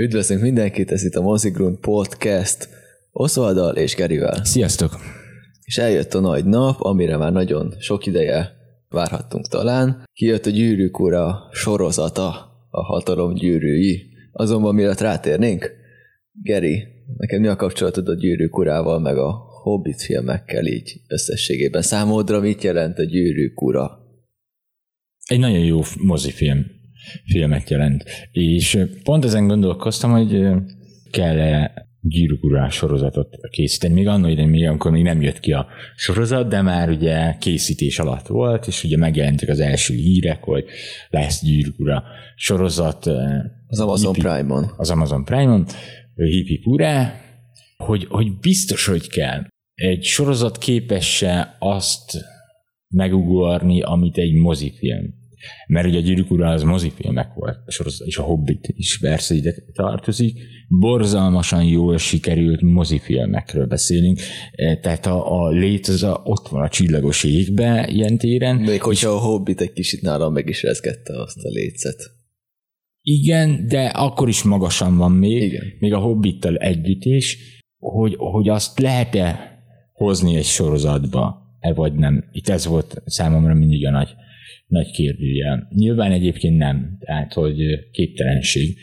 Üdvözlünk mindenkit, ez itt a Mozigrund Podcast Oswaldal és Gerivel. Sziasztok! És eljött a nagy nap, amire már nagyon sok ideje várhattunk talán. Kijött a Gyűrűk Ura sorozata, a hatalom gyűrűi. Azonban mielőtt rátérnénk, Geri, nekem mi a kapcsolatod a Gyűrűk Urával, meg a Hobbit filmekkel így összességében? Számodra mit jelent a Gyűrűk Ura? Egy nagyon jó mozifilm filmet jelent. És pont ezen gondolkoztam, hogy kell-e Gyűrűk Urá sorozatot készíteni. Még annól ide, még amikor még nem jött ki a sorozat, de már ugye készítés alatt volt, és ugye megjelentek az első hírek, hogy lesz Gyűrűk Ura sorozat. Az Amazon Prime-on. Az Amazon Prime-on, hip hip urá, hogy, hogy biztos, hogy kell. Egy sorozat képes-e azt megugorni, amit egy mozifilm. Mert ugye a Gyűrűk Ura az mozifilmek volt, a sorozat, és a Hobbit is persze ide tartozik. Borzalmasan jól sikerült mozifilmekről beszélünk, Eh, tehát a, a lét az a, ott van a csillagos égbe ilyen téren. Még hogyha a Hobbit egy kicsit nálam meg is rezgette azt a lécet. Igen, de akkor is magasan van még, Igen. még a Hobbittal együtt is, hogy, hogy azt lehet-e hozni egy sorozatba, e vagy nem. Itt ez volt számomra mindig a nagy, nagy kérdőjel. Nyilván egyébként nem, tehát hogy képtelenség.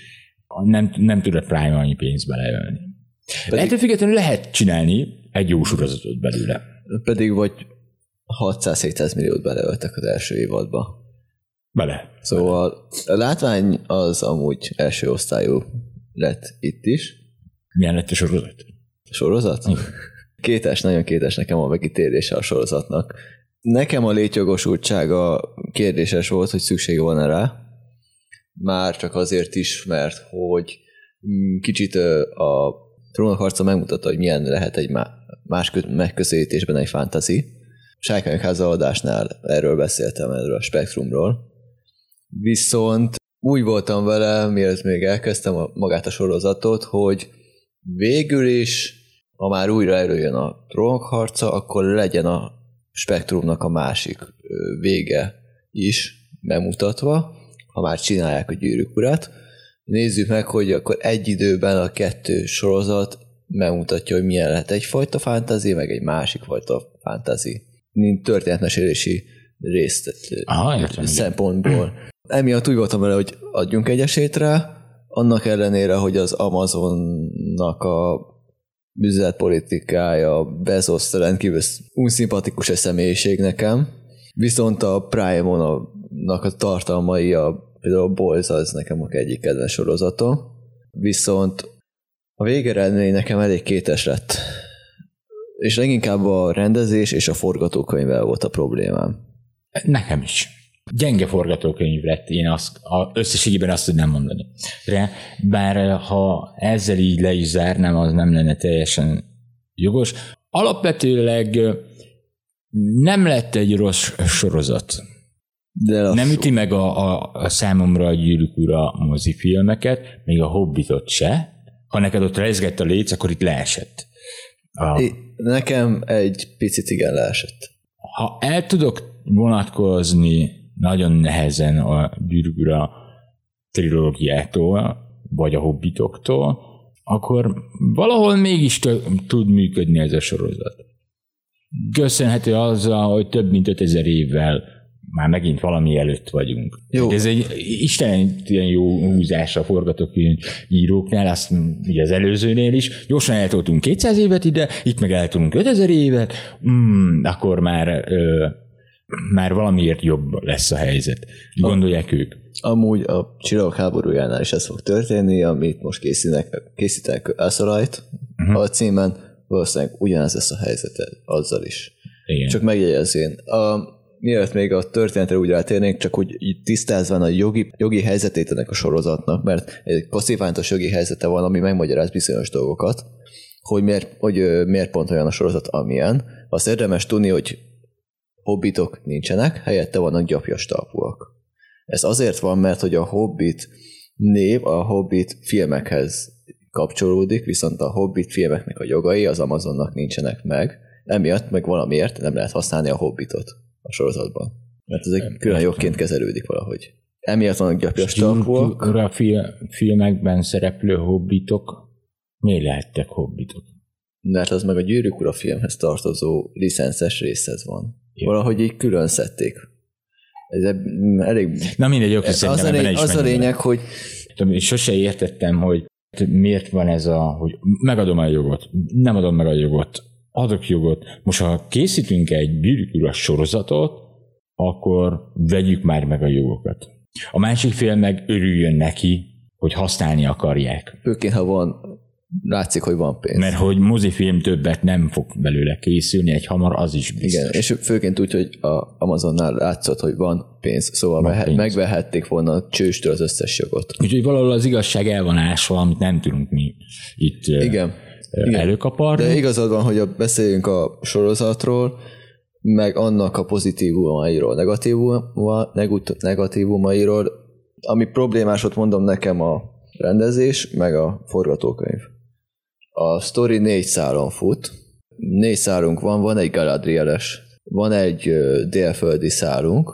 Nem, nem tud a Prime annyi pénzt beleölni. Pedig... Ettől függetlenül lehet csinálni egy jó sorozatot belőle. Pedig vagy 600-700 milliót beleöltek az első évadba. Bele. Szóval a látvány az amúgy első osztályú lett itt is. Milyen lett a sorozat? Sorozat? Kétes, nagyon kétes nekem a megítélése a sorozatnak. Nekem a létjogosultsága kérdéses volt, hogy szükség van rá. Már csak azért is, mert hogy mm, kicsit a trónokharca megmutatta, hogy milyen lehet egy má- más kö- megközelítésben egy fantasy. Sárkányháza adásnál erről beszéltem, erről a spektrumról. Viszont úgy voltam vele, mielőtt még elkezdtem a, magát a sorozatot, hogy végül is, ha már újra előjön a trónokharca, akkor legyen a spektrumnak a másik vége is bemutatva, ha már csinálják a gyűrűk urat. Nézzük meg, hogy akkor egy időben a kettő sorozat megmutatja, hogy milyen lehet egyfajta fantasy, meg egy másik fajta fantasy. Mint történetmesélési részt Aha, értem, szempontból. Emiatt úgy voltam vele, hogy adjunk egy esélyt rá, annak ellenére, hogy az Amazonnak a üzletpolitikája, Bezos rendkívül unszimpatikus egy személyiség nekem, viszont a Prime-on a tartalmai, a, például a Boys az nekem a egyik kedvenc sorozatom, viszont a végeredmény nekem elég kétes lett. És leginkább a rendezés és a forgatókönyvvel volt a problémám. Nekem is. Gyenge forgatókönyv lett, én azt, a, összességében azt tudnám mondani. De bár eh, ha ezzel így le is zárnám, az nem lenne teljesen jogos. Alapvetőleg eh, nem lett egy rossz sorozat. De lassú. Nem üti meg a, a, a számomra a gyűrűk ura mozifilmeket, még a Hobbitot se. Ha neked ott rezgett a léc, akkor itt leesett. A, I- Nekem egy picit igen leesett. ha el tudok vonatkozni nagyon nehezen a Gyűrűk Ura trilógiától, vagy a hobbitoktól, akkor valahol mégis tö- tud működni ez a sorozat. Köszönhető azzal, hogy több mint 5000 évvel már megint valami előtt vagyunk. Jó. Tehát Ez egy istenen ilyen jó húzás a forgatókönyv íróknál, azt ugye az előzőnél is. Gyorsan eltoltunk 200 évet ide, itt meg eltoltunk 5000 évet, mm, akkor már ö, már valamiért jobb lesz a helyzet. Gondolják ők. Amúgy a csillagok háborújánál is ez fog történni, amit most készítenek, készítenek Elszorajt uh-huh. a címen, valószínűleg ugyanez lesz a helyzete azzal is. Igen. Csak megjegyezzén. A, mielőtt még a történetre úgy rátérnénk, csak úgy így tisztázván a jogi, jogi helyzetét ennek a sorozatnak, mert egy passzívántos jogi helyzete van, ami megmagyaráz bizonyos dolgokat, hogy miért, hogy miért pont olyan a sorozat, amilyen. Azt érdemes tudni, hogy hobbitok nincsenek, helyette vannak gyapjas talpúak. Ez azért van, mert hogy a Hobbit név a Hobbit filmekhez kapcsolódik, viszont a Hobbit filmeknek a jogai az Amazonnak nincsenek meg, emiatt meg valamiért nem lehet használni a Hobbitot a sorozatban. Mert ez egy külön jogként kezelődik valahogy. emiatt vannak gyapjas talpúak. A filmekben szereplő hobbitok miért lehettek hobbitok? Mert az meg a Gyűrűk Ura filmhez tartozó licenszes részhez van. Valahogy így külön szedték. Ez elég... Na mindegy, jó, az, a, lény, az a lényeg, hogy... Tudom, sose értettem, hogy miért van ez a, hogy megadom a jogot, nem adom meg a jogot, adok jogot. Most ha készítünk egy gyűrűk sorozatot, akkor vegyük már meg a jogokat. A másik fél meg örüljön neki, hogy használni akarják. Főként, ha van, látszik, hogy van pénz. Mert hogy mozifilm többet nem fog belőle készülni, egy hamar az is biztos. Igen, és főként úgy, hogy a Amazonnál látszott, hogy van pénz, szóval van pénz. megvehették volna a csőstől az összes jogot. Úgyhogy valahol az igazság el van ásva, amit nem tudunk mi itt Igen. előkaparni. De igazad van, hogy beszéljünk a sorozatról, meg annak a pozitívumairól, negatívumairól. Ami problémás, ott mondom nekem a rendezés, meg a forgatókönyv. A story négy szálon fut. Négy szálunk van, van egy Galadrieles, van egy délföldi szálunk,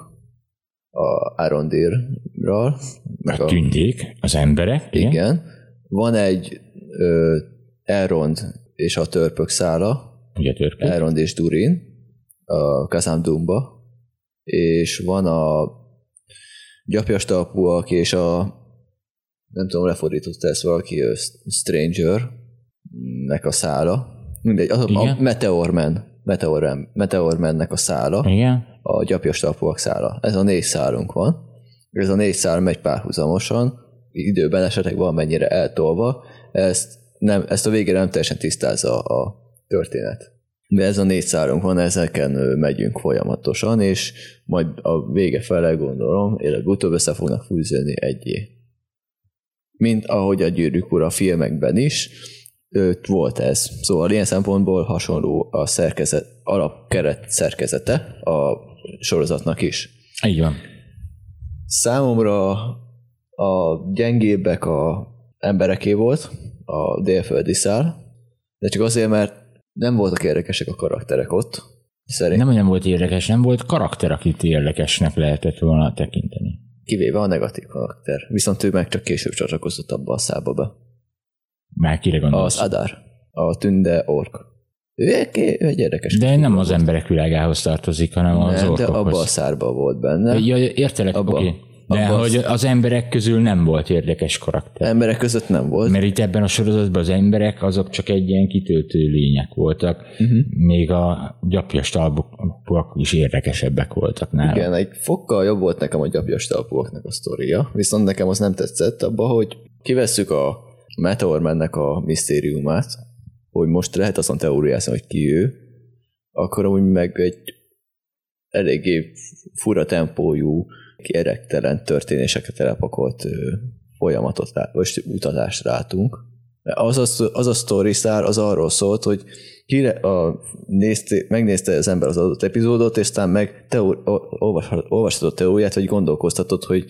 a Arondirral. Meg a, a tündék, az emberek. Igen. igen. Van egy ö, Elrond és a törpök szála. Ugye törpök. Elrond és Durin a Kazam Dumba, és van a gyapjas talpúak, és a nem tudom, lefordította ezt valaki, Stranger nek a szála. Mindegy, az a, a Meteorman, Meteorman, Meteormannek a szála, Igen. a gyapjas talpúak szála. Ez a négy szálunk van. Ez a négy szál megy párhuzamosan, időben esetleg valamennyire eltolva, ezt, nem, ezt a végére nem teljesen tisztázza a történet de ez a négy szárunk van, ezeken megyünk folyamatosan, és majd a vége fele gondolom, előbb-utóbb össze fognak fűződni egyé. Mint ahogy a Gyűrűk Ura filmekben is, őt volt ez. Szóval ilyen szempontból hasonló a szerkezet, alapkeret szerkezete a sorozatnak is. Így van. Számomra a gyengébbek a embereké volt, a délföldi szál, de csak azért, mert nem voltak érdekesek a karakterek ott. Szerint. Nem, nem volt érdekes, nem volt karakter, akit érdekesnek lehetett volna tekinteni. Kivéve a negatív karakter. Viszont ő meg csak később csatlakozott abba a szába be. Már kire gondolsz? Az Adar. A tünde ork. Ő egy, ő egy érdekes. De nem az emberek világához tartozik, hanem az nem, orkokhoz. de abba a szárba volt benne. Ja, értelek, oké. Okay. De hogy az emberek közül nem volt érdekes karakter. Emberek között nem volt. Mert itt ebben a sorozatban az emberek azok csak egy ilyen kitöltő lények voltak, uh-huh. még a gyapjas talpúak is érdekesebbek voltak nála. Igen, egy fokkal jobb volt nekem a gyapjas talpúaknak a sztoria, viszont nekem az nem tetszett abba, hogy kivesszük a Meteormannek a misztériumát, hogy most lehet azon teóriázni, hogy ki ő, akkor úgy meg egy eléggé fura tempójú erektelen történéseket elpakolt folyamatot, vagy utazást rátunk. Az a, az a story star az arról szólt, hogy kire, a, nézte, megnézte az ember az adott epizódot, és aztán meg teó, olvashatott teóriát, vagy gondolkoztatott, hogy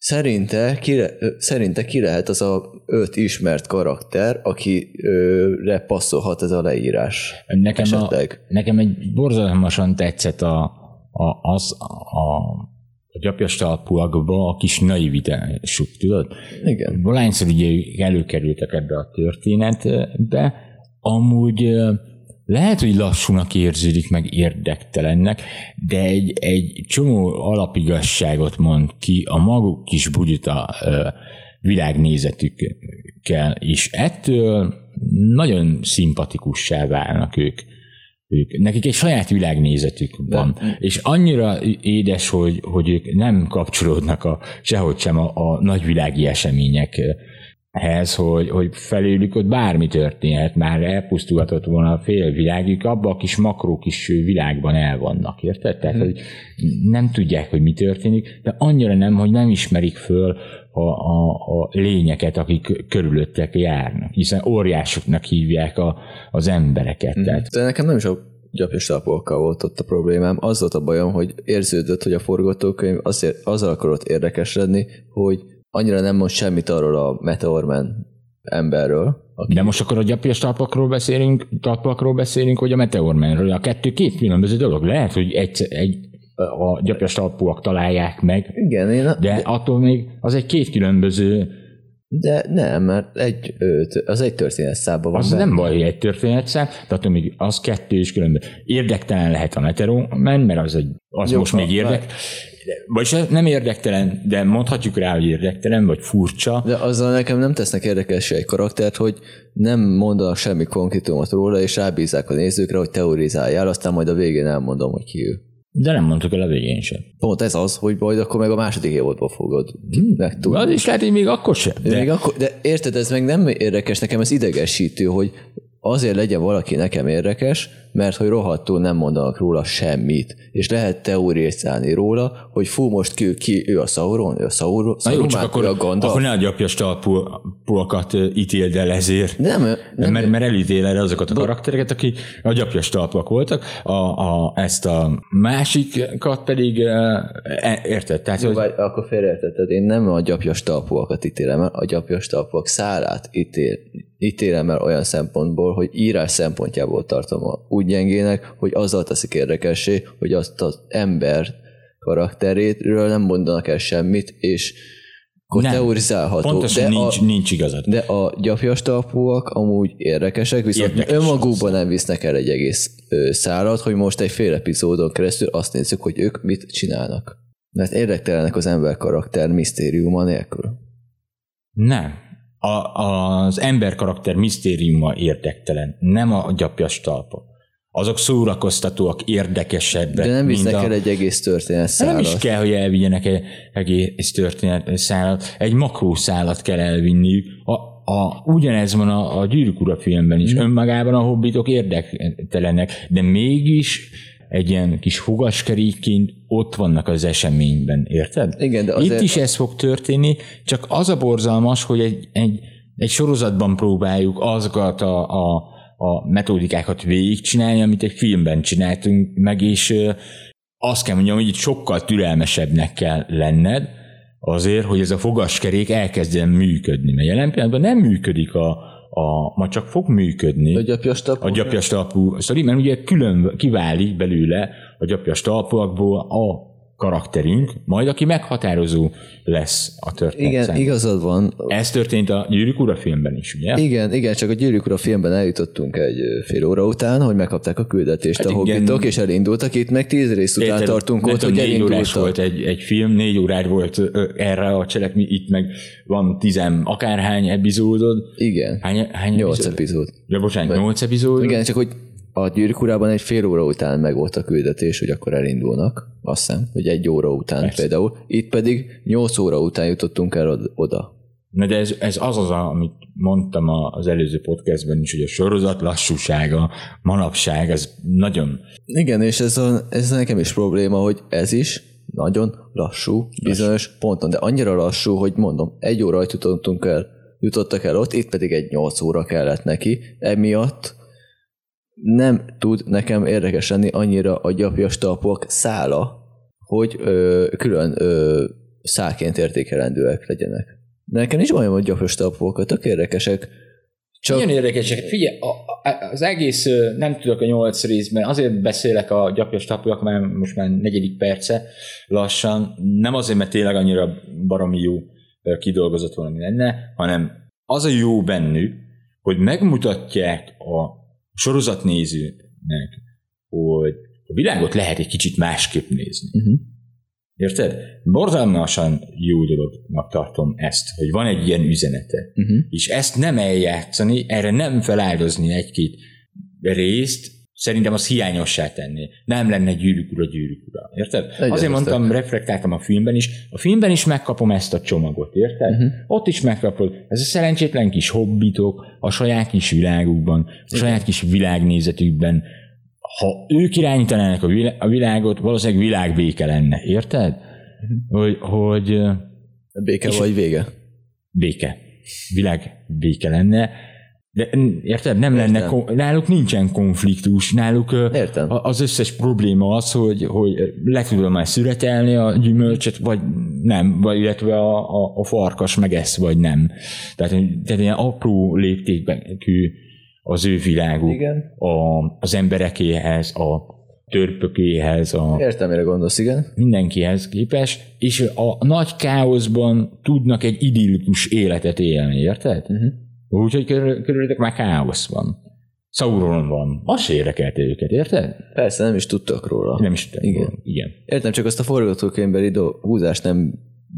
szerinte ki, szerinte ki lehet az a öt ismert karakter, akire passzolhat ez a leírás. Nekem, a, nekem egy borzalmasan tetszett a, a, az a a gyapjas talpúakba a kis naivitásuk, tudod? Igen. Valányszor ugye előkerültek ebbe a történetbe, amúgy lehet, hogy lassúnak érződik, meg érdektelennek, de egy, egy csomó alapigasságot mond ki a maguk kis bugyuta világnézetükkel, és ettől nagyon szimpatikussá válnak ők ők, nekik egy saját világnézetük van, De. és annyira édes, hogy, hogy ők nem kapcsolódnak a, sehogy sem a, a nagyvilági eseményekhez, hogy, hogy felőlük ott bármi történhet, már elpusztulhatott volna a fél világük, abban a kis makró kis világban el vannak, érted? Tehát, hmm. hogy nem tudják, hogy mi történik, de annyira nem, hogy nem ismerik föl a, a, a lényeket, akik körülöttek járnak, hiszen óriásoknak hívják a, az embereket. Mm. Tehát. De nekem nem is a gyapjas talpókkal volt ott a problémám. Az volt a bajom, hogy érződött, hogy a forgatókönyv azért, azzal akarott érdekes lenni, hogy annyira nem mond semmit arról a Meteorman emberről. Aki... De most akkor a gyapjas talpakról beszélünk, talpakról beszélünk, vagy a Meteormanről. A kettő két különböző dolog. Lehet, hogy egy, egy a gyapjas talpúak találják meg, Igen, én... de attól még az egy két különböző, De nem, mert egy, az egy történet szába van. az benne. nem baj, hogy egy történetszám, de attól még az kettő is különböző. Érdektelen lehet a Meteoroman, mert az, egy, az Jó, most még érdek, vagyis nem érdektelen, de mondhatjuk rá, hogy érdektelen, vagy furcsa, De azzal nekem nem tesznek érdekessé egy karaktert, hogy nem mondanak semmi konkrétumot róla, és rábízzák a nézőkre, hogy teorizáljál, aztán majd a végén elmondom, hogy ki ő. De nem mondtuk el a végén sem. Pont ez az, hogy majd akkor meg a második évadban fogod megtudni. Az is lehet, hogy még akkor sem. De, még akkor, de érted, ez meg nem érdekes, nekem ez idegesítő, hogy azért legyen valaki nekem érdekes, mert hogy rohadtul nem mondanak róla semmit, és lehet teorizálni róla, hogy fú, most ki, ki ő a Sauron, ő a Sauron, Na jó, csak akkor, a Gandalf. akkor ne a gyapjas talpúakat ítéld el ezért. Nem, nem, mert, mert elítél erre azokat a karaktereket, akik a gyapjas talpak voltak, a, a, ezt a másikat pedig, e, érted? Tehát, hogy, Vagy akkor félreértetted, én nem a gyapjas talpúakat ítélem el, a gyapjas talpúak szárát ítél, ítélem el olyan szempontból, hogy írás szempontjából tartom a- úgy gyengének, hogy azzal teszik érdekessé, hogy azt az ember karakterétről nem mondanak el semmit, és akkor Nem. teorizálható. pontosan de nincs, a, nincs igazad. de a gyapjas talpúak amúgy érdekesek, viszont Érdekes önmagukban nem visznek el egy egész ö, szárat, hogy most egy fél epizódon keresztül azt nézzük, hogy ők mit csinálnak. Mert érdektelenek az ember karakter misztériuma nélkül. Nem. A, az ember karakter misztériuma érdektelen, nem a gyapjas talpa. Azok szórakoztatóak, érdekesebbek. De nem visznek a, el egy egész történet nem is kell, hogy elvigyenek egy egész történet szállat, egy makrószálat kell elvinniük. A, a, ugyanez van a, a Gyűrűk Ura filmben is. Önmagában a hobbitok érdektelenek, de mégis egy ilyen kis fogaskerékként ott vannak az eseményben, érted? Igen, de Itt azért- is ez fog történni, csak az a borzalmas, hogy egy, egy, egy sorozatban próbáljuk azokat a, a, a metódikákat végigcsinálni, amit egy filmben csináltunk meg, és azt kell mondjam, hogy itt sokkal türelmesebbnek kell lenned, azért, hogy ez a fogaskerék elkezdjen működni. Mert jelen pillanatban nem működik a, a ma csak fog működni A gyapjas talpú? a gyapjas talpú sztori, mert ugye külön kiválik belőle a gyapjas talpúakból a karakterünk, majd aki meghatározó lesz a történet Igen, számára. igazad van. Ez történt a Gyűrűk Ura filmben is, ugye? Igen, igen, csak a Gyűrűk Ura filmben eljutottunk egy fél óra után, hogy megkapták a küldetést Hát a igen. hobbitok, és elindultak. Itt meg tíz rész után Érted? tartunk ott, hogy elindultak. volt egy, egy film, négy órás volt erre a cselekmény, itt meg van tizen akárhány epizódod. Igen, Hány, hány nyolc epizód? epizód. Ja, bocsánat, nyolc epizód? Igen, csak hogy a Gyűrűk Urában egy fél óra után meg volt a küldetés, hogy akkor elindulnak, azt hiszem, hogy egy óra után Persze. például. Itt pedig nyolc óra után jutottunk el od- oda. Na de ez, ez az az, amit mondtam az előző podcastben is, hogy a sorozat lassúsága, manapság, ez nagyon Igen, és ez, a, ez nekem is probléma, hogy ez is nagyon lassú, bizonyos ponton, de annyira lassú, hogy mondom, egy óra jutottunk el, jutottak el ott, itt pedig egy nyolc óra kellett neki, emiatt nem tud nekem érdekes lenni annyira a gyapjas talpok szála, hogy ö, külön ö, száként értékelendőek legyenek. Nekem nincs bajom, hogy gyapjas talpok, tök érdekesek, csak Nagyon érdekesek. Figyelj, a, a, az egész, nem tudok a nyolc részben, azért beszélek a gyapjas tapujak, már most már negyedik perce lassan, nem azért, mert tényleg annyira baromi jó kidolgozott valami lenne, hanem az a jó bennük, hogy megmutatják a sorozatnézőnek, hogy a világot lehet egy kicsit másképp nézni. uh-huh. Érted? Borzalmasan jó dolognak tartom ezt, hogy van egy ilyen üzenete. Uh-huh. És ezt nem eljátszani, erre nem feláldozni egy-két részt, szerintem az hiányossá tenni. Nem lenne gyűrűk ura, gyűrűk ura. Érted? Egyetértek. Azért mondtam, reflektáltam a filmben is. A filmben is megkapom ezt a csomagot, érted? Mhm. Ott is megkapod. Ez a szerencsétlen kis hobbitok a saját kis világukban, a saját kis világnézetükben. Ha ők irányítanának a vilá- a világot, valószínűleg világbéke lenne, érted? Mhm. Hogy, hogy Béke vagy vége. béke. Világ béke lenne. De érted? Nem Értem. lenne, kon- náluk nincsen konfliktus, náluk Értem. az összes probléma az, hogy, hogy le tudom már szüretelni a gyümölcsöt, vagy nem, vagy illetve a, a, a farkas megesz, vagy nem. Tehát, tehát ilyen apró léptékben az ő világuk, Igen. a, az emberekéhez, a, törpökéhez, a Értem, mire gondolsz, igen. mindenkihez képest, és a nagy káoszban tudnak egy idillikus életet élni, érted? Uh-huh. Úgyhogy körül- körülöttük már káosz van. Sauron van. Az se érdekelte őket, érted? Persze, nem is tudtak róla. Nem is tudom. Igen. Igen. Értem, csak azt a forgatókönyvbeli húzást nem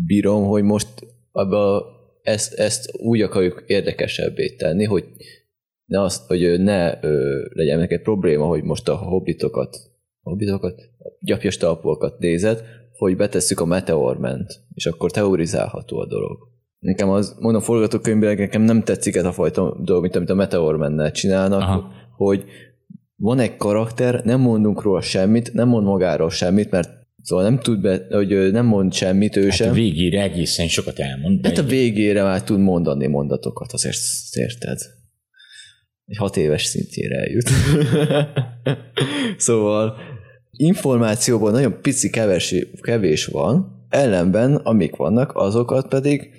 bírom, hogy most abba ezt, ezt úgy akarjuk érdekesebbé tenni, hogy ne, azt, hogy ne ö, legyen neked probléma, hogy most a hobbitokat, hobbitokat, a gyapjas talpókat nézed, hogy betesszük a meteorment, és akkor teorizálható a dolog. Nekem az, mondom, forgatókönyvben nekem nem tetszik ez a fajta dolog, mint amit a meteormennel csinálnak, Aha. hogy van egy karakter, nem mondunk róla semmit, nem mond magáról semmit, mert szóval nem tud be, hogy nem mond semmit ő Hát a sem. végére egészen sokat elmond. de Hát a végére már tud mondani mondatokat, azért érted. Egy hat éves szintjére eljut. szóval információból nagyon pici kevés, kevés van, ellenben amik vannak, azokat pedig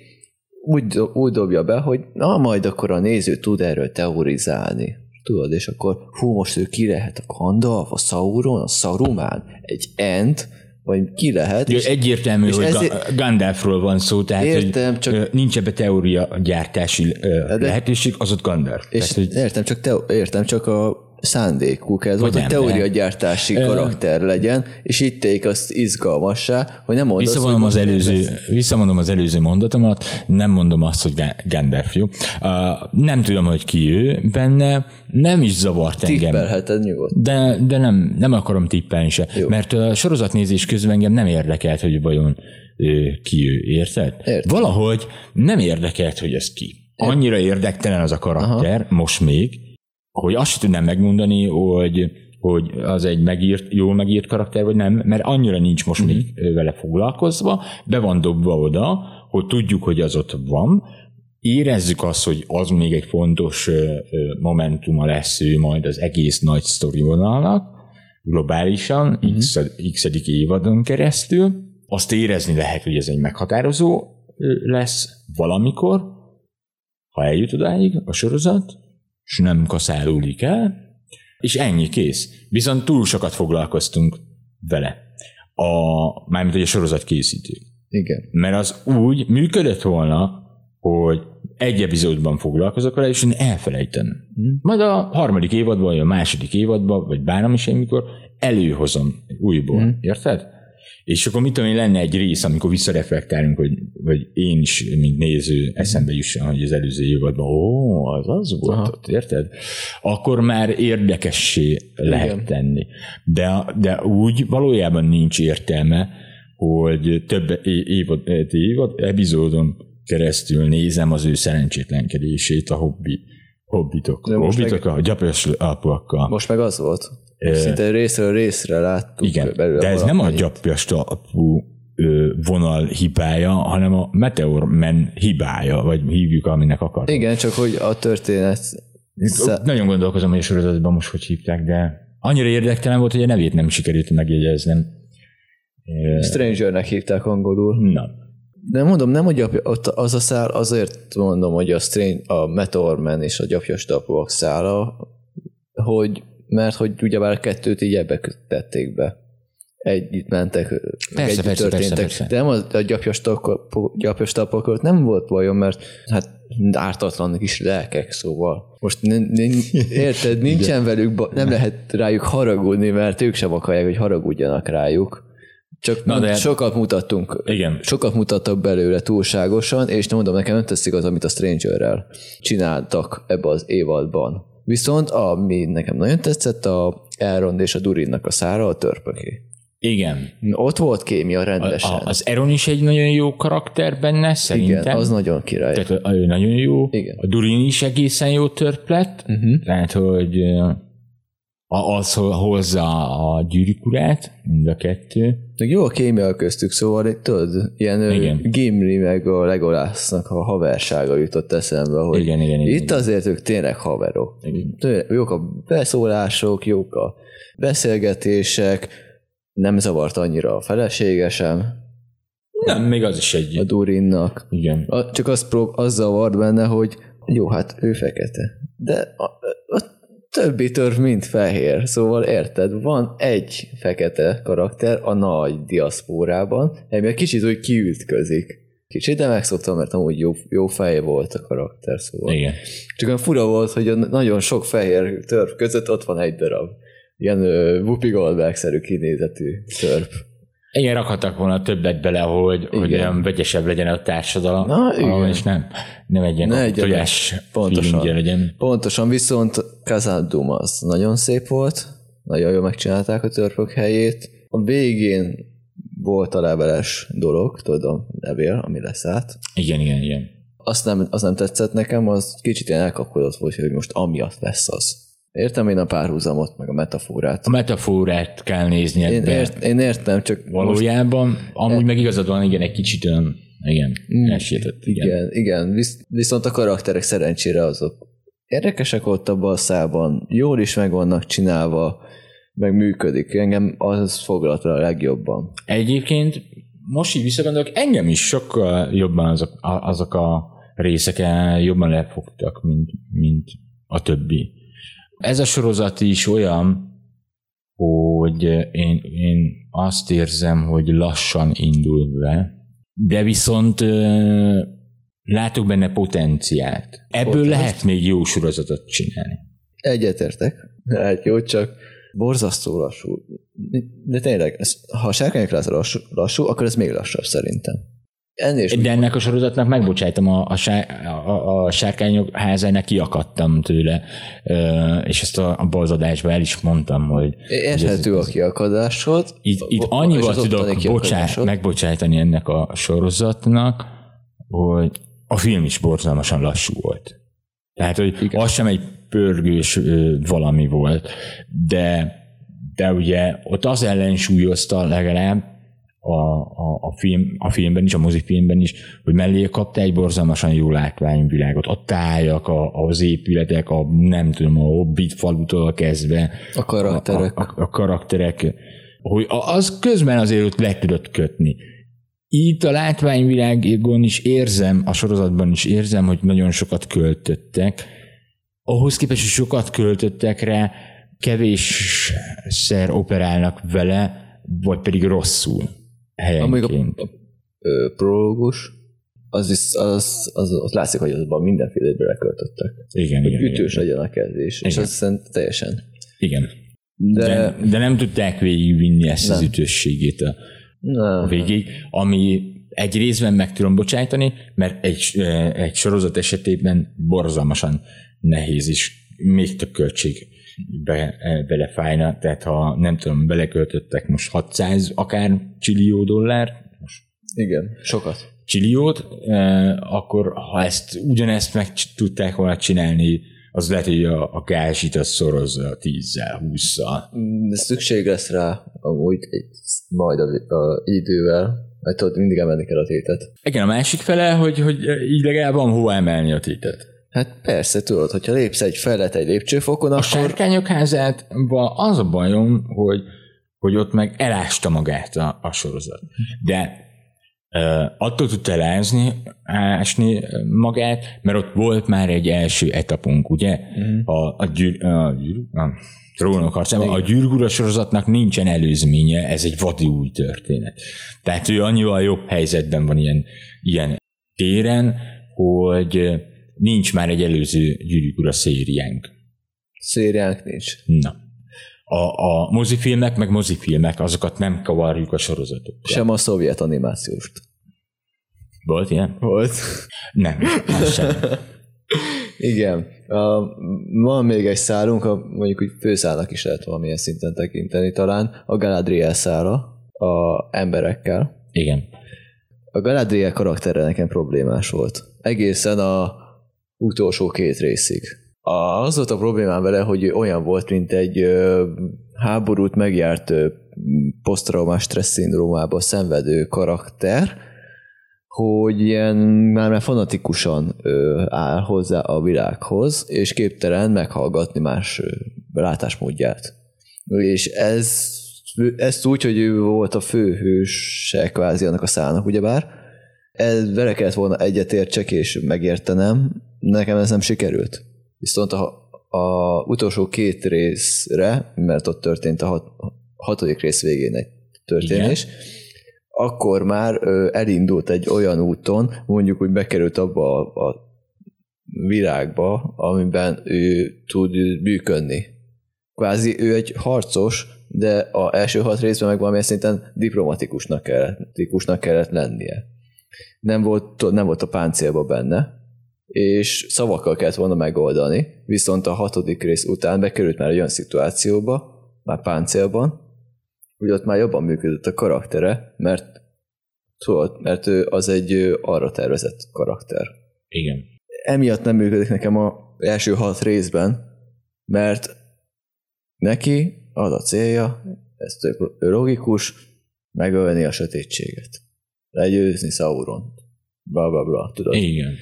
úgy, úgy dobja be, hogy na majd akkor a néző tud erről teorizálni. Tudod, és akkor hú, most ő ki lehet a Gandalf, a Sauron, a Saruman, egy Ent, vagy ki lehet, Ja, és egyértelmű, és hogy ezért-. Gandalfról van szó, tehát Értem, hogy csak- nincs ebbe teória gyártási de- lehetőség, az ott Gandalf. És Tehát, hogy értem, csak te, értem, csak a szándékuk, ez hogy de- teóriagyártási karakter legyen, és ittték azt izgalmassá, hogy nem mondasz, Visszavonom hogy az, előző, visszavonom az előző mondatomat, nem mondom azt, hogy Ga- Gandalf jó. Uh, nem tudom, hogy ki ő benne, nem is zavart engem. tippelheted nyugodt. De, de nem, nem akarom tippelni se, Jó. mert a sorozatnézés közben engem nem érdekelt, hogy vajon ö, ki ő, érted? Értem. Valahogy nem érdekelt, hogy ez ki. Annyira érdektelen az a karakter, Aha. most még, hogy azt tudnám megmondani, hogy, hogy az egy megírt, jól megírt karakter, vagy nem, mert annyira nincs most még ö, vele foglalkozva, be van dobva oda, hogy tudjuk, hogy az ott van, érezzük azt, hogy az még egy fontos momentuma lesz ő majd az egész nagy sztori vonalnak, globálisan, x, x évadon keresztül. Azt érezni lehet, hogy ez egy meghatározó lesz valamikor, ha eljut odáig a sorozat, és nem kaszálódik el, és ennyi kész. Viszont túl sokat foglalkoztunk vele. A, mármint, hogy a sorozat készítő. Igen. Mert az úgy működött volna, hogy egy epizódban foglalkozok vele, és én elfelejtem. Majd a harmadik évadban, vagy a második évadban, vagy bármi is, amikor előhozom újból. Mm. Érted? És akkor mit tudom én, lenne egy rész, amikor visszareflektálunk, hogy, hogy én is, mint néző, eszembe jusson, hogy az előző évadban, ó, az az volt Aha. ott, érted? Akkor már érdekessé lehet Igen. tenni. De, de úgy valójában nincs értelme, hogy több évad, évad, epizódon keresztül nézem az ő szerencsétlenkedését a hobbi, hobbitok. De most Hobbitok a gyapjas alapúakkal. Most meg az volt. Szinte részről részre láttuk Igen, belőle de ez nem a gyapjas alapú ö, vonal hibája, hanem a Meteor Man hibája, vagy hívjuk, aminek akarunk. Igen, csak hogy a történet Szá- Nagyon gondolkozom, hogy a sorozatban most hogy hívták, de annyira érdektelen volt, hogy a nevét nem sikerült megjegyeznem. Strangernek hívták angolul. Na, De mondom, nem a gyapja, ott az a szál, azért mondom, hogy a, Strange, a Meteor Man és a gyapjas tapóak szála, hogy, mert hogy ugyebár a kettőt így ebbe tették be. Együtt mentek, meg együtt persze, történtek. persze, persze. De nem a, a gyapjas, tapok, gyapjas tapokat nem volt bajom, mert hát ártatlan kis lelkek, szóval. Most n- n- érted, nincsen velük, ba- nem lehet rájuk haragudni, mert ők sem akarják, hogy haragudjanak rájuk. Csak Na de- sokat mutattunk igen. sokat mutattak belőle túlságosan, és nem mondom, nekem nem teszik az, amit a Stranger-rel csináltak ebbe az évadban. Viszont ami nekem nagyon tetszett, a Elrond és a Durinnak a szára, a törpöké. Igen. Ott volt kémia A, rendesen. a, az Eron is egy nagyon jó karakter benne, szerintem. Igen, az nagyon király. Tehát a- ő nagyon jó. Igen. A Durin is egészen jó törp lett. Uh-huh. Tehát, hogy ö, a- az ho- hozza a gyűrűk urát, mind a kettő. Meg jó a kémia köztük, szóval itt tudod, ilyen Igen. igen. Gimli meg a Legolásznak a haversága jutott eszembe, hogy Igen, igen, igen. itt azért ők tényleg haverok. Igen. Tényleg Jók a beszólások, jók a beszélgetések, nem zavart annyira a felesége sem, Nem, még az is egy. a Durinnak. Igen. A- Csak az, prób- az zavart benne, hogy jó, hát ő fekete. De a, a többi törv mind fehér, szóval érted, van egy fekete karakter a nagy diaszpórában, egy kicsit úgy kiütközik. Kicsit, de megszoktam, mert amúgy jó, jó fej volt a karakter, szóval. Igen. Csak olyan fura volt, hogy a nagyon sok fehér törp között ott van egy darab. Ilyen uh, Whoopi Goldberg-szerű kinézetű törp. Igen, rakhattak volna többet bele, hogy, hogy Igen. olyan vegyesebb legyen a társadalom, Na, ahol is nem, nem egy ilyen Ne tojás pontosan. legyen. Pontosan, viszont Kazandum az nagyon szép volt, nagyon jól megcsinálták a törpök helyét. A végén volt a leveles dolog, tudom, levél, ami leszállt. Igen, igen, igen. Azt nem, az nem tetszett nekem, az kicsit ilyen elkapkodott volt, hogy most amiatt lesz az. Értem én a párhuzamot, meg a metaforát. A metaforát kell nézni Én, ért, én értem, csak most Valójában, amúgy meg igazad van, igen, egy kicsit olyan, igen, Mm, elsietett, igen. Igen, igen. Visz, viszont a karakterek szerencsére azok érdekesek abban a szában, jól is meg vannak csinálva, meg működik. Engem az foglalt a legjobban. Egyébként most így visszagondolok, engem is sokkal jobban azok, a- azok a részek jobban lefogtak, mint, mint a többi. Ez a sorozat is olyan, hogy én, én azt érzem, hogy lassan indul be, de viszont ö, látok benne potenciált. Ebből Potenciált. lehet még jó sorozatot csinálni. Egyetértek. Hát jó, csak borzasztó lassú. De tényleg, ez, ha a sárkányok lassú, lassú, akkor ez még lassabb szerintem. Ennél De ennek a sorozatnak megbocsájtom, a, a, a, a sárkányok házának kiakadtam tőle, és ezt a, a bolzadásban el is mondtam, hogy érthető a kiakadásod. itt, itt annyival az tudok bocsá, megbocsájtani ennek a sorozatnak, hogy a film is borzalmasan lassú volt. Tehát, hogy Igen. az sem egy pörgős valami volt, de, de ugye ott az ellensúlyozta legalább a, a, a, film, a filmben is, a mozifilmben is, hogy mellé kapta egy borzalmasan jó látványvilágot. A tájak, a, az épületek, a nem tudom, a Hobbit falutól kezdve, A karakterek. a, a, a karakterek, hogy az közben azért ott le tudott kötni. Itt a látványvilágon is érzem, a sorozatban is érzem, hogy nagyon sokat költöttek. Ahhoz képest, hogy sokat költöttek rá, kevésszer operálnak vele, vagy pedig rosszul helyenként. a, a prológus, az, is, az, az, az látszik, hogy azban mindenféle beleköltöttek. Igen, Hogy igen, ütős igen. legyen a kezdés. És Igen. az szerint teljesen. igen. De, De, de nem tudták végigvinni ezt az Nem. ütősségét a, a végig, ami egy részben meg tudom bocsájtani, mert egy, egy sorozat esetében borzalmasan nehéz is, még több költség be, eh, belefájna, tehát ha nem tudom, beleköltöttek most 600 akár csillió dollár, igen, sokat. csilliót, eh, akkor ha ezt ugyanezt meg tudták volna csinálni, az lehet, hogy a, a gázsit az szorozza 10-zel, 20-szal. Mm, De szükség lesz rá amúgy egy, majd a, a idővel, mert tudod, mindig emelni kell a tétet. Igen, a másik fele, hogy, hogy így legalább van hova emelni a tétet. Hát persze, tudod, hogyha lépsz egy felet egy lépcsőfokon, A akkor sárkányok házát az a bajom, hogy, hogy ott meg elásta magát a, a sorozat. De uh, attól tudta elázni, ásni magát, mert ott volt már egy első etapunk, ugye? Mhm. A, a, gyűr, a, gyűr, a trónok harcában. A gyűrgura sorozatnak nincsen előzménye, ez egy vadi új történet. Tehát ő annyival jobb helyzetben van ilyen, ilyen téren, hogy nincs már egy előző gyűrűk ura szériánk. szériánk nincs. Na. A, a mozifilmek, meg mozifilmek, azokat nem kavarjuk a sorozatok. Sem a szovjet animációst. Volt ilyen? Volt. Nem, sem. Igen. A, van még egy szálunk, a, mondjuk úgy főszálnak is lehet valamilyen szinten tekinteni talán, a Galadriel szála a emberekkel. Igen. A Galadriel karaktere nekem problémás volt. Egészen a utolsó két részig. Az volt a problémám vele, hogy olyan volt, mint egy háborút megjárt posztraumás stressz szindrómába szenvedő karakter, hogy ilyen már, már fanatikusan áll hozzá a világhoz, és képtelen meghallgatni más látásmódját. És ez, ezt úgy, hogy ő volt a főhőse kvázi annak a szállnak, ugyebár, ez vele kellett volna egyetértsek és megértenem, nekem ez nem sikerült. Viszont a, a utolsó két részre, mert ott történt a hat, hatodik rész végén egy történés, Igen. akkor már elindult egy olyan úton, mondjuk úgy bekerült abba a, a világba, amiben ő tud működni. Kvázi ő egy harcos, de a első hat részben meg valamilyen szinten diplomatikusnak kellett, kellett lennie. Nem volt, nem volt a páncélba benne, és szavakkal kellett volna megoldani, viszont a hatodik rész után bekerült már egy olyan szituációba, már páncélban, hogy ott már jobban működött a karaktere, mert tudod, mert ő az egy arra tervezett karakter. Igen. Emiatt nem működik nekem a első hat részben, mert neki az a célja, ez tök logikus, megölni a sötétséget. Legyőzni Sauront. Bla, bla, bla, tudod? Igen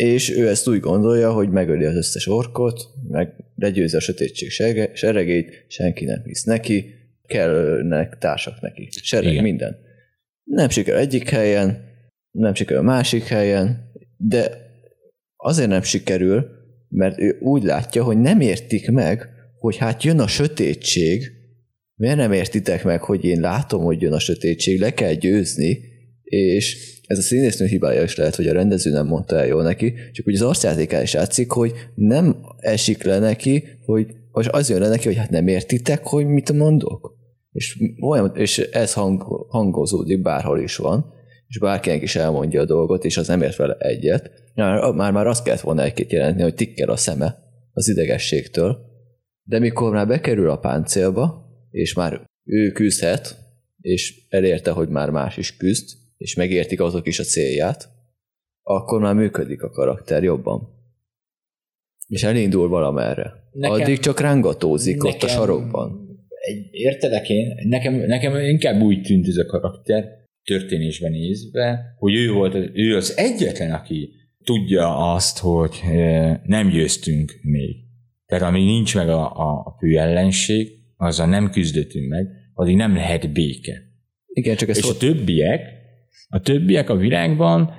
és ő ezt úgy gondolja, hogy megöli az összes orkot, meg legyőzi a sötétség seregét, senki nem hisz neki, kellnek társak neki, sereg Igen. minden. Nem sikerül egyik helyen, nem sikerül a másik helyen, de azért nem sikerül, mert ő úgy látja, hogy nem értik meg, hogy hát jön a sötétség, miért nem értitek meg, hogy én látom, hogy jön a sötétség, le kell győzni, és ez a színésznő hibája is lehet, hogy a rendező nem mondta el jól neki, csak úgy az arcjátékán is látszik, hogy nem esik le neki, hogy és az jön le neki, hogy hát nem értitek, hogy mit mondok. És, olyan, és ez hang, hangozódik bárhol is van, és bárkinek is elmondja a dolgot, és az nem ért vele egyet. Már, már, már azt kellett volna egy-két jelentni, hogy tikkel a szeme az idegességtől, de mikor már bekerül a páncélba, és már ő küzdhet, és elérte, hogy már más is küzd, és megértik azok is a célját, akkor már működik a karakter jobban. És elindul valamerre. Nekem, Addig csak rángatózik nekem, ott a sarokban. Egy, értelek én? Nekem, nekem inkább úgy tűnt ez a karakter, történésben nézve, hogy ő volt, ő az egyetlen, aki tudja azt, hogy e, nem győztünk még. Tehát amíg nincs meg a, a, a fő ellenség, azzal nem küzdöttünk meg, addig nem lehet béke. Igen, csak ez És a többiek a többiek a világban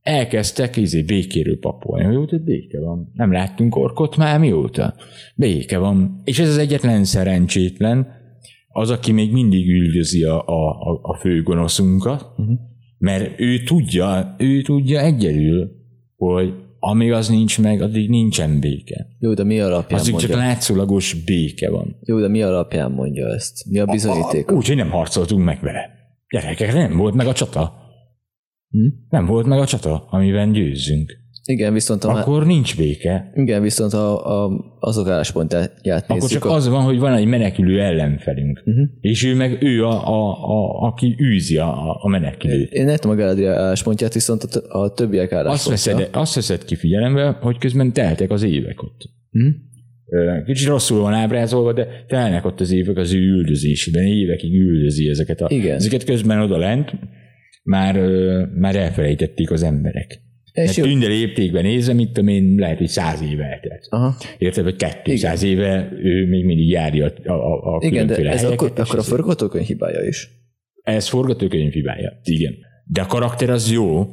elkezdtek izé békéről papolni. Hogy hogy béke van. Nem láttunk orkot már mióta? Béke van. És ez az egyetlen szerencsétlen, az, aki még mindig üldözi a, a, a főgonoszunkat, uh-huh. mert ő tudja, ő tudja egyedül, hogy amíg az nincs meg, addig nincsen béke. Jó, de mi alapján Azig mondja? csak látszólagos béke van. Jó, de mi alapján mondja ezt? Mi a bizonyíték? Úgy, hogy nem harcoltunk meg vele. Gyerekek, nem volt meg a csata. Hm? Nem volt meg a csata, amiben győzzünk. Igen, viszont a Akkor nincs béke. Igen, viszont a, a, azok álláspontját nézzük. Akkor csak a... az van, hogy van egy menekülő ellenfelünk. Uh-huh. És ő meg ő, a, a, a, aki űzi a, a menekülőt. Én nem tudom a Galadriel álláspontját, viszont a, a többiek álláspontja. Azt veszed, azt veszed ki figyelembe, hogy közben teltek az évek ott. Uh-huh. Kicsit rosszul van ábrázolva, de telnek ott az évek az ő üldözésében, évekig üldözi ezeket a, Igen. ezeket közben oda lent, már, már elfelejtették az emberek. És tünde léptékben nézve, mit tudom én, lehet, hogy száz éve eltelt. Aha. Érted, hogy 200 Igen. éve ő még mindig járja a, a, a Igen, de ez akkor, akkor a forgatókönyv hibája is. Ez forgatókönyv hibája, igen. De a karakter az jó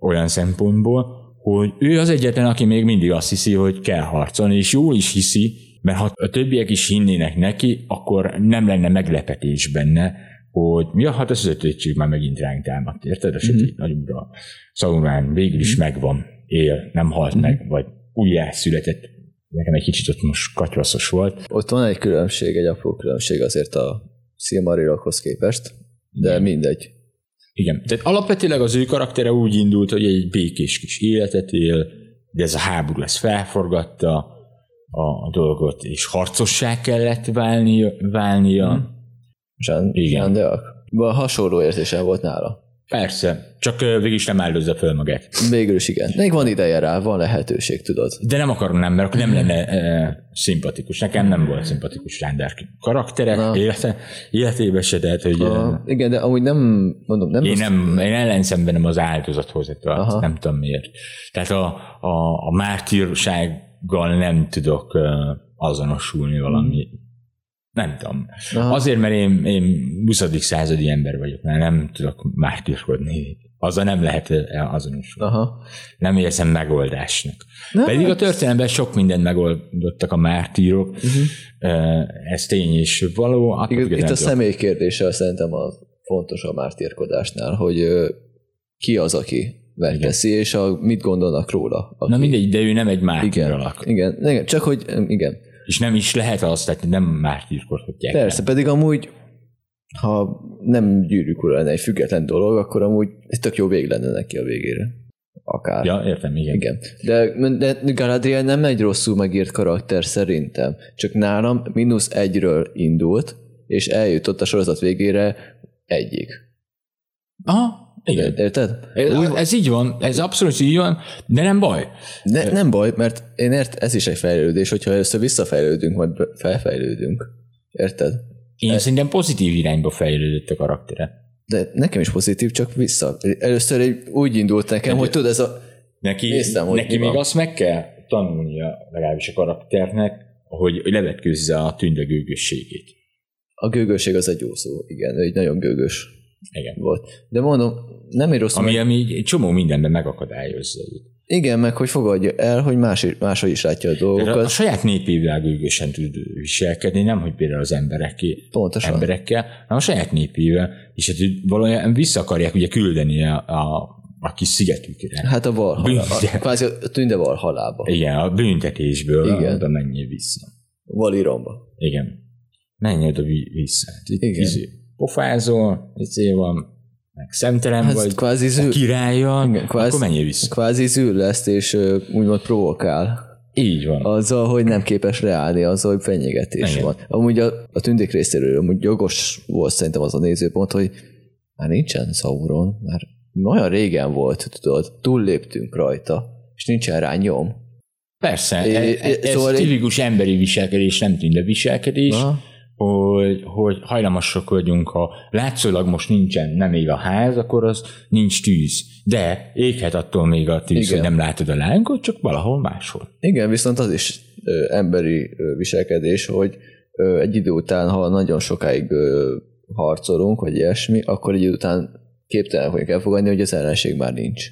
olyan szempontból, hogy ő az egyetlen, aki még mindig azt hiszi, hogy kell harcolni, és jól is hiszi, mert ha a többiek is hinnének neki, akkor nem lenne meglepetés benne, hogy mi a hát az sötétség már megint ránk támadt, érted? A sötét mm-hmm. nagy ura. Saurán végül is mm-hmm. megvan, él, nem halt mm-hmm. meg, vagy újjászületett. Nekem egy kicsit ott most katyvaszos volt. Ott van egy különbség, egy apró különbség azért a Silmarillokhoz képest, de Igen. mindegy. Igen, tehát alapvetőleg az ő karaktere úgy indult, hogy egy békés kis életet él, de ez a háború ezt felforgatta a dolgot, és harcossá kellett válnia, válnia mm. Jean, Igen. Jean de Hasonló érzésem volt nála. Persze, csak végül is nem áldozza föl magát. Végül is igen. Még van ideje rá, van lehetőség, tudod. De nem akarom nem, mert akkor nem lenne e, szimpatikus. Nekem nem volt szimpatikus Rándár karaktere, élete, életében se, tehát, hogy... A, igen, de amúgy nem, mondom, nem... Én, nem, én ellenszenvenem az áldozathoz, tehát nem tudom miért. Tehát a, a, a mártírsággal nem tudok azonosulni valami hmm nem tudom. Aha. Azért, mert én, én 20. századi ember vagyok, mert nem tudok mártírkodni. Azzal nem lehet azonosulni. Aha. Nem érzem megoldásnak. Na, Pedig a hát- történelemben sok mindent megoldottak a mártírok, uh-huh. ez tény és való. Igaz, itt a személy kérdése szerintem a fontos a mártírkodásnál, hogy ki az, aki megteszi, és a, mit gondolnak róla. Aki, Na mindegy, de ő nem egy mártír igen, alak. igen, igen, csak hogy igen. És nem is lehet azt, tehát nem mártírkodhatják. Persze, pedig amúgy, ha nem gyűrűk ura lenne egy független dolog, akkor amúgy egy tök jó vég lenne neki a végére. Akár. Ja, értem, igen. Igen. De, de Galadriel nem egy rosszul megírt karakter szerintem. Csak nálam mínusz egyről indult, és eljutott a sorozat végére egyig. Aha, igen. Érted? Ez, ez így van, ez abszolút így van, de nem baj. Ne, nem baj, mert én ért, ez is egy fejlődés, hogyha először visszafejlődünk, majd felfejlődünk. Érted? Én szerintem pozitív irányba fejlődött a karaktere. De nekem is pozitív, csak vissza. Először egy, úgy indult nekem, hogy tudod, ez a... Neki, Néztem, hogy neki még van. azt meg kell tanulnia, legalábbis a karakternek, hogy levetkőzze a tünde gőgösségét. A gőgösség az egy jó szó, igen, egy nagyon gőgös Igen. volt. De mondom, nem egy rossz Ami, meg... ami egy csomó mindenben megakadályozza. Igen, meg hogy fogadja el, hogy más, máshogy is látja a dolgokat. a saját népével gőgösen tud viselkedni, nem hogy például az embereké, Pontosan. emberekkel, hanem a saját népével, és hát valójában vissza akarják ugye küldeni a, a, a kis szigetükre. Hát a Valhalla, Bűnte. a, kvázi a tünde Valhalába. Igen, a büntetésből Igen. Oda menjél vissza. Valiromba. Igen. Menj oda vi- vissza. Itt Igen. izé, pofázol, izé van, meg szemtelen Hát vagy, kvázi zű, királlyal, Igen, kvázi- akkor menjél vissza. kvázi zűr lesz, és ö, úgymond provokál. Így van. Azzal, hogy nem képes reálni, azzal, hogy fenyegetés Igen. van. Amúgy a, a tündék részéről amúgy jogos volt szerintem az a nézőpont, hogy már nincsen Sauron, már olyan régen volt, tudod, túlléptünk rajta, és nincsen rá nyom. Persze, É- e- e- ez szóval egy- tipikus emberi viselkedés, nem tünde viselkedés, Na, hogy, hogy hajlamosak vagyunk, ha látszólag most nincsen, nem ég a ház, akkor az nincs tűz. De éghet attól még a tűz, Igen. hogy nem látod a lángot, csak valahol máshol. igen, viszont az is ö, emberi ö, viselkedés, hogy ö, egy idő után, ha nagyon sokáig ö, harcolunk, vagy ilyesmi, akkor egy idő után képtelen vagyunk elfogadni, hogy az ellenség már nincs.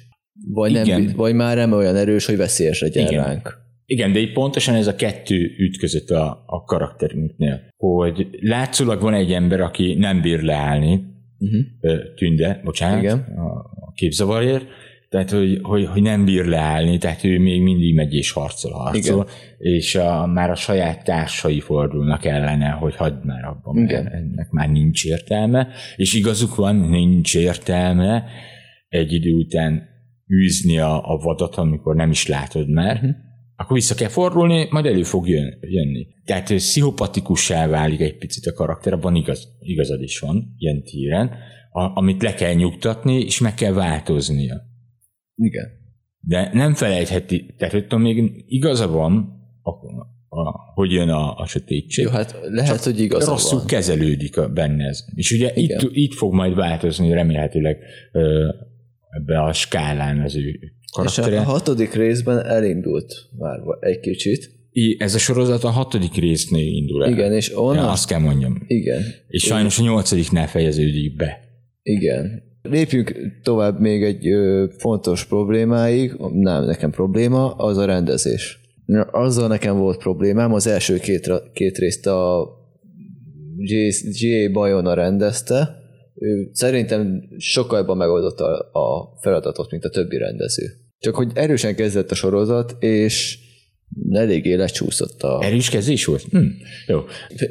Vagy, nem, Igen. vagy már nem olyan erős, hogy veszélyes legyen Igen. ránk. Igen, de itt pontosan ez a kettő ütközött a, a karakterünknél, hogy látszólag van egy ember, aki nem bír leállni, Uh-huh. tünde, bocsánat, Igen. a, képzavarért, tehát hogy, hogy, hogy nem bír leállni, tehát ő még mindig megy és harcol, harcol, Igen. és a, már a saját társai fordulnak ellene, hogy hagyd már abban, Igen. ennek már nincs értelme, és igazuk van, nincs értelme egy idő után űzni a, a vadat, amikor nem is látod már, Mhm. Akkor vissza kell fordulni, majd elő fog jön, jönni. Tehát pszichopatikussá válik egy picit a karakter, abban igaz, igazad is van, ilyen tíren, a, amit le kell nyugtatni, és meg kell változnia. Igen. De nem felejtheti, tehát hogy még igaza van, a, a, hogy jön a, a sötétség. Jó, hát lehet, hogy igaza rosszul van. kezelődik a- benne ez. És ugye Igen. itt, itt fog majd változni remélhetőleg ö, ebbe a skálán az ő És karaktere. a hatodik részben elindult már egy kicsit. I- Ez a sorozat a hatodik résznél indul el. Igen, és onnan... Ja, azt kell mondjam. Igen. És sajnos a nyolcadiknál fejeződik be. Igen. Lépjünk tovább még egy ö, fontos problémáig, nem nekem probléma, az a rendezés. Na, Azzal nekem volt problémám, az első két, két részt a G.A. Bayona rendezte, ő szerintem sokkal jobban megoldotta a feladatot, mint a többi rendező. Csak hogy erősen kezdett a sorozat, és eléggé lecsúszott a... Erős kezdés volt? Hm. Jó.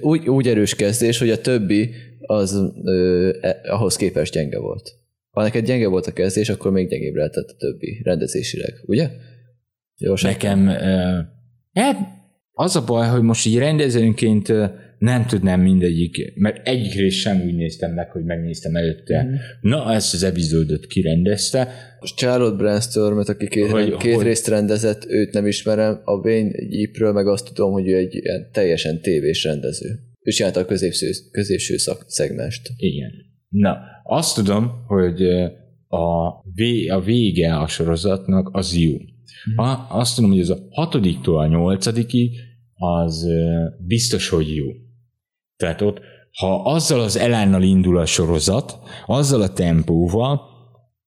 Úgy, úgy erős kezdés, hogy a többi az ö, eh, ahhoz képest gyenge volt. Ha neked gyenge volt a kezdés, akkor még gyengébb lehetett a többi rendezésileg, ugye? Jó, Nekem, hát az a baj, hogy most így rendezőnként nem tudnám mindegyik, mert egyik részt sem úgy néztem meg, hogy megnéztem előtte. Mhm. Na, ezt az epizódot kirendezte. Charlotte Brandstormet, aki két, Hogy- két hogy- részt rendezett, őt nem ismerem, a Wayne Yipről meg azt tudom, hogy ő egy ilyen teljesen tévés rendező. Ő csinálta a középső, középső szak, szegmest. Igen. Na, azt tudom, hogy a, vé, a vége a sorozatnak az jó. A, azt tudom, hogy az a hatodiktól a nyolcadikig az biztos, hogy jó. Tehát ott, ha azzal az elánnal indul a sorozat, azzal a tempóval,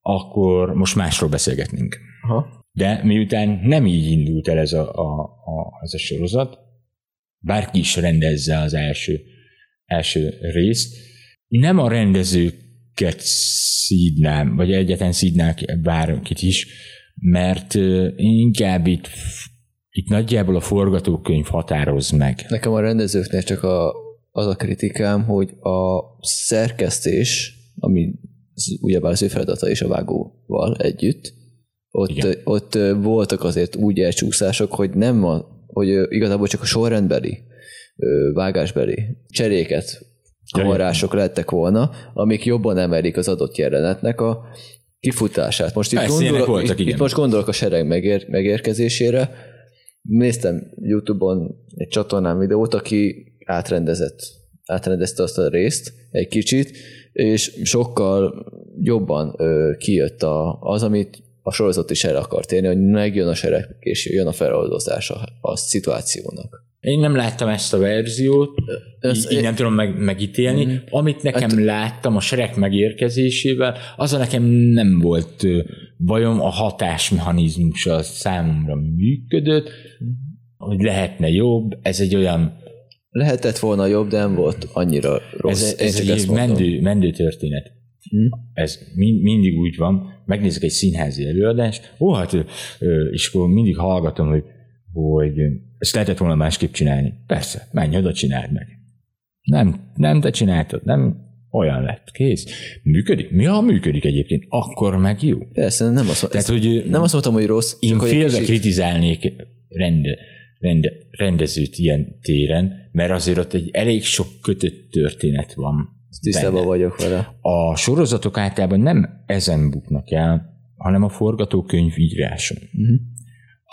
akkor most másról beszélgetnénk. Aha. De miután nem így indult el ez a, a, a, ez a sorozat, bárki is rendezze az első, első részt, nem a rendezőket szídnám, vagy egyetlen szídnák bárkit is, mert inkább itt, itt nagyjából a forgatókönyv határoz meg. Nekem a rendezőknél csak a, az a kritikám, hogy a szerkesztés, ami ugyebár az ő feladata is a vágóval együtt, ott, ott voltak azért úgy elcsúszások, hogy nem a, hogy igazából csak a sorrendbeli, vágásbeli cseréket kamarások lettek volna, amik jobban emelik az adott jelenetnek a kifutását. Most itt, Persze, gondolok, voltak, itt, igen. itt most gondolok a sereg megér, megérkezésére. Néztem YouTube-on egy csatornán videót, aki átrendezett, átrendezte azt a részt egy kicsit, és sokkal jobban ö, kijött a, az, amit a sorozat is el akart érni, hogy megjön a sereg, és jön a feloldozása a szituációnak. Én nem láttam ezt a verziót, Ez- így, így nem tudom meg, megítélni. Mhm. Amit nekem hát, láttam a sereg megérkezésével, az a nekem nem volt bajom, a hatásmechanizmusa számomra működött, hogy lehetne jobb, ez egy olyan, Lehetett volna jobb, de nem volt annyira rossz. ez, ez egy mondom. mendő, mendő történet. Hm? Ez mind, mindig úgy van, megnézek egy színházi előadást, ó, hát, és akkor mindig hallgatom, hogy, hogy ezt lehetett volna másképp csinálni. Persze, menj oda, csináld meg. Nem, nem te csináltad, nem olyan lett, kész. Működik? Mi, ha működik egyébként, akkor meg jó. Persze, nem azt, Tehát, hogy nem azt mondtam, hogy rossz, én egy félve kicsit- kritizálnék rende, rende, rendezőt ilyen téren, mert azért ott egy elég sok kötött történet van. tisztában benne. vagyok vele. A sorozatok általában nem ezen buknak el, hanem a forgatókönyv íráson. Uh-huh.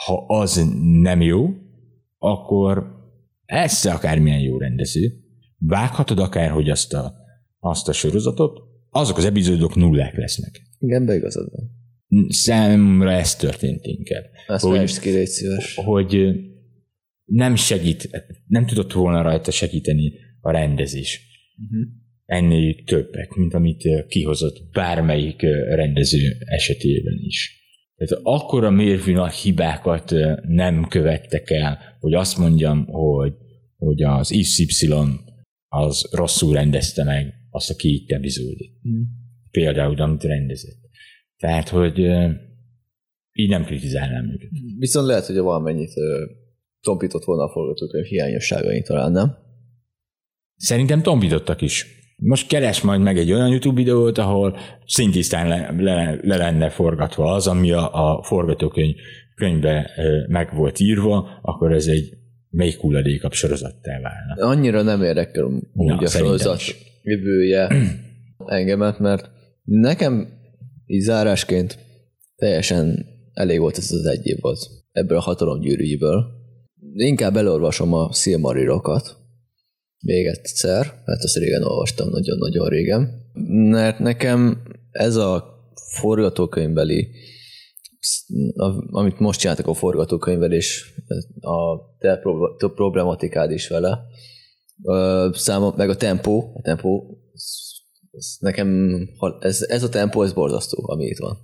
Ha az nem jó, akkor ez akármilyen jó rendező, vághatod akárhogy azt a, azt a sorozatot, azok az epizódok nullák lesznek. Igen, de igazad van. Számomra ez történt inkább. Ezt Hogy- ki, szíves. Hogy nem segít, nem tudott volna rajta segíteni a rendezés. Uh-huh. ennél többek, mint amit kihozott bármelyik rendező esetében is. Tehát akkora mérvű nagy hibákat nem követtek el, hogy azt mondjam, hogy, hogy az XY az rosszul rendezte meg azt a két epizódot. Mhm. Például, amit rendezett. Tehát, hogy így nem kritizálnám őket. Viszont lehet, hogy valamennyit ö, tompított volna a forgatókönyv hiányosságain talán, nem? Szerintem tompítottak is. Most keres majd meg egy olyan YouTube videót, ahol szintisztán le, le, le lenne forgatva az, ami a, a forgatókönyv könyvbe ö, meg volt írva, akkor ez egy még hulladékabb sorozattá válna. Annyira nem érdekel úgy Na, a sorozat jövője engemet, mert nekem így zárásként teljesen elég volt ez az egy év volt ebből a hatalomgyűrűjéből. Inkább elolvasom a Silmarilokat még egyszer, mert azt régen olvastam, nagyon-nagyon régen. Mert nekem ez a forgatókönyvbeli amit most csináltak a forgatókönyvelés, a te prob- te problematikád is vele, számom, meg a tempó, a tempó, ez- ez nekem, ez, ez a tempó, ez borzasztó, ami itt van.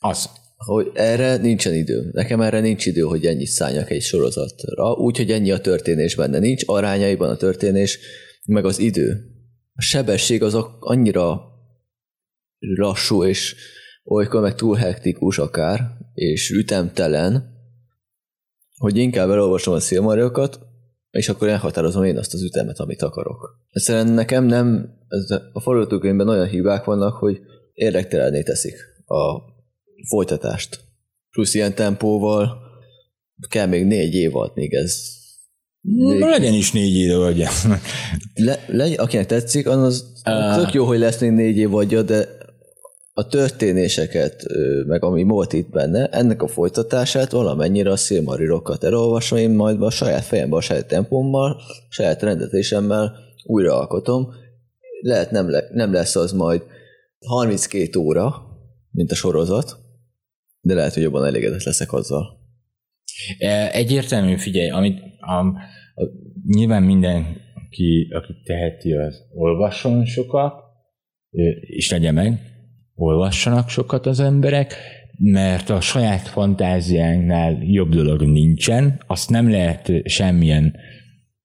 Az. Hogy erre nincsen idő. Nekem erre nincs idő, hogy ennyit szálljak egy sorozatra. Úgy, hogy ennyi a történés benne. Nincs arányaiban a történés, meg az idő. A sebesség az annyira lassú, és olykor meg túl hektikus akár, és ütemtelen, hogy inkább elolvasom a szilmariokat, és akkor elhatározom én azt az ütemet, amit akarok. Egyszerűen nekem nem, a forgatókönyvben olyan hibák vannak, hogy érdektelenné teszik a folytatást. Plusz ilyen tempóval kell még négy év még ez Még... Legyen is négy idő, vagy le, le, akinek tetszik, az Á. tök jó, hogy lesz még négy év adja, de a történéseket, meg ami volt itt benne, ennek a folytatását valamennyire a Silmarilokat elolvasom, én majd a saját fejemben, a saját tempommal, a saját rendezésemmel újraalkotom. Lehet nem, le, nem lesz az majd 32 óra, mint a sorozat, de lehet, hogy jobban elégedett leszek azzal. E, Egyértelmű, figyelj, amit a, a, nyilván mindenki, aki teheti, az olvasson sokat, és tegye meg, olvassanak sokat az emberek, mert a saját fantáziánknál jobb dolog nincsen, azt nem lehet semmilyen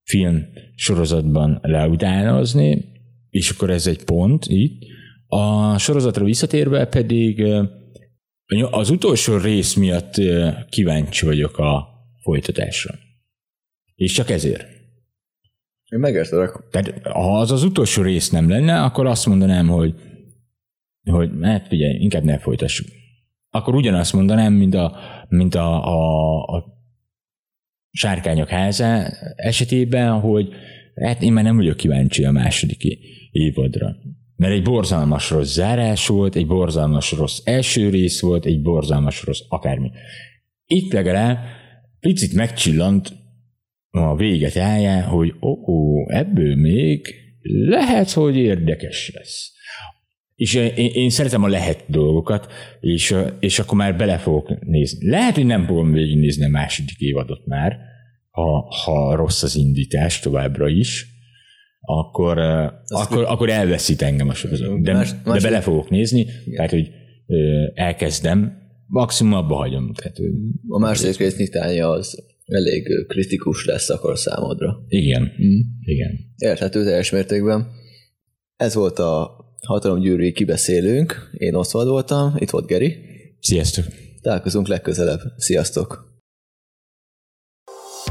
film sorozatban leutánozni, és akkor ez egy pont itt. A sorozatra visszatérve pedig az utolsó rész miatt kíváncsi vagyok a folytatásra. És csak ezért. Én megértelek. Tehát ha az az utolsó rész nem lenne, akkor azt mondanám, hogy hogy hát figyelj, inkább ne folytassuk. Akkor ugyanazt mondanám, mint a, mint a, a, a sárkányok háza esetében, hogy hát én már nem vagyok kíváncsi a második évadra. Mert egy borzalmas rossz zárás volt, egy borzalmas rossz első rész volt, egy borzalmas rossz akármi. Itt legalább picit megcsillant a véget állja, hogy ó, ó, ebből még lehet, hogy érdekes lesz. És én, én szeretem a lehet dolgokat, és, és akkor már bele fogok nézni. Lehet, hogy nem fogom végignézni a második évadot már, ha, ha rossz az indítás továbbra is, akkor, akkor, akkor elveszít engem a sorozat. De, más, más de bele fogok nézni, igen. tehát, hogy elkezdem, maximum abba hagyom. Tehát, a második rész nyitánya az elég kritikus lesz akkor számodra. Igen, mm. igen. Érthető teljes mértékben. Ez volt a hatalomgyűrűi kibeszélünk. Én Oszvald voltam, itt volt Geri. Sziasztok! Találkozunk legközelebb. Sziasztok!